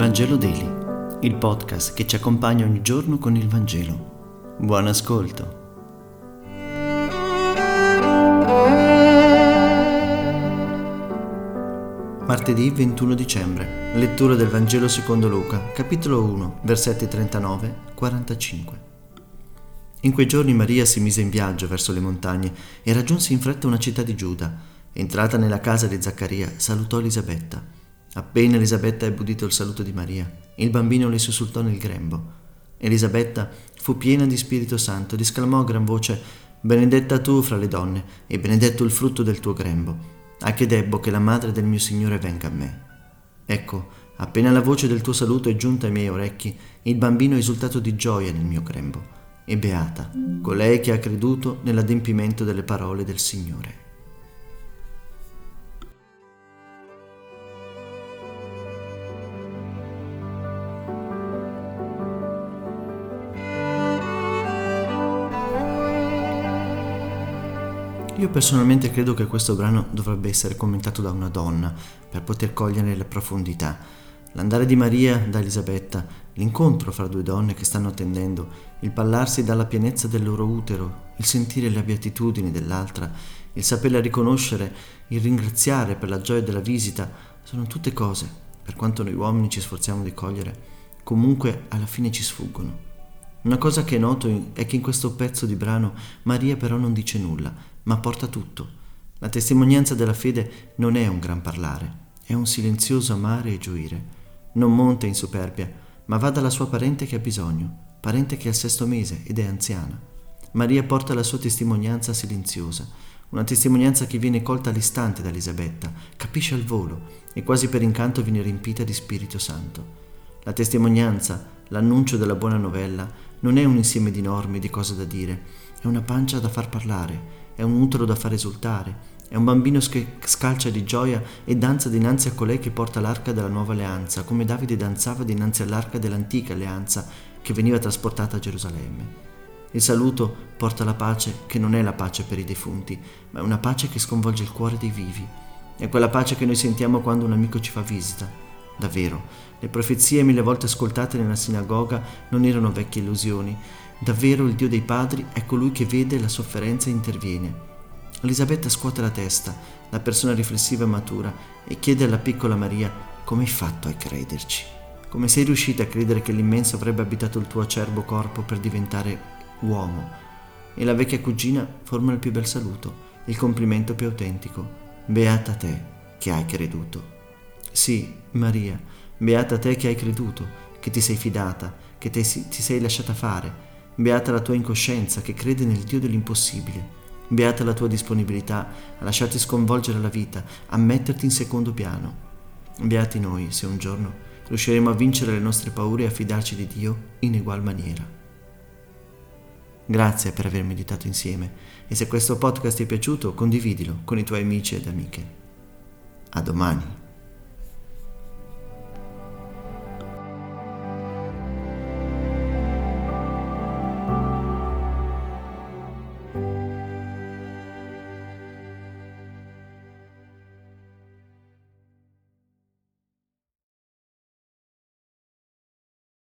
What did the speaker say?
Vangelo Daily, il podcast che ci accompagna ogni giorno con il Vangelo. Buon ascolto. Martedì 21 dicembre. Lettura del Vangelo secondo Luca, capitolo 1, versetti 39-45. In quei giorni Maria si mise in viaggio verso le montagne e raggiunse in fretta una città di Giuda. Entrata nella casa di Zaccaria, salutò Elisabetta. Appena Elisabetta ebbe udito il saluto di Maria, il bambino le sussultò nel grembo. Elisabetta fu piena di Spirito Santo ed esclamò a gran voce Benedetta tu fra le donne e benedetto il frutto del tuo grembo. A che debbo che la madre del mio Signore venga a me. Ecco, appena la voce del tuo saluto è giunta ai miei orecchi, il bambino ha esultato di gioia nel mio grembo. E beata, colei che ha creduto nell'adempimento delle parole del Signore. Io personalmente credo che questo brano dovrebbe essere commentato da una donna per poter cogliere le profondità. L'andare di Maria da Elisabetta, l'incontro fra due donne che stanno attendendo, il parlarsi dalla pienezza del loro utero, il sentire le beatitudini dell'altra, il saperla riconoscere, il ringraziare per la gioia della visita, sono tutte cose, per quanto noi uomini ci sforziamo di cogliere, comunque alla fine ci sfuggono. Una cosa che noto è che in questo pezzo di brano Maria però non dice nulla, ma porta tutto. La testimonianza della fede non è un gran parlare, è un silenzioso amare e gioire. Non monta in superbia, ma va dalla sua parente che ha bisogno, parente che è al sesto mese ed è anziana. Maria porta la sua testimonianza silenziosa, una testimonianza che viene colta all'istante da Elisabetta, capisce al volo e quasi per incanto viene riempita di Spirito Santo. La testimonianza, l'annuncio della buona novella, non è un insieme di norme di cose da dire, è una pancia da far parlare, è un utero da far esultare, è un bambino che scalcia di gioia e danza dinanzi a colei che porta l'arca della nuova alleanza, come Davide danzava dinanzi all'arca dell'antica alleanza che veniva trasportata a Gerusalemme. Il saluto porta la pace che non è la pace per i defunti, ma è una pace che sconvolge il cuore dei vivi. È quella pace che noi sentiamo quando un amico ci fa visita. Davvero, le profezie mille volte ascoltate nella sinagoga non erano vecchie illusioni, Davvero il Dio dei padri è colui che vede la sofferenza e interviene. Elisabetta scuote la testa, la persona riflessiva e matura, e chiede alla piccola Maria come hai fatto a crederci? Come sei riuscita a credere che l'immenso avrebbe abitato il tuo acerbo corpo per diventare uomo? E la vecchia cugina forma il più bel saluto, il complimento più autentico. Beata te che hai creduto. Sì, Maria, beata te che hai creduto, che ti sei fidata, che ti sei lasciata fare, Beata la tua incoscienza che crede nel Dio dell'impossibile. Beata la tua disponibilità a lasciarti sconvolgere la vita, a metterti in secondo piano. Beati noi se un giorno riusciremo a vincere le nostre paure e a fidarci di Dio in egual maniera. Grazie per aver meditato insieme e se questo podcast ti è piaciuto condividilo con i tuoi amici ed amiche. A domani.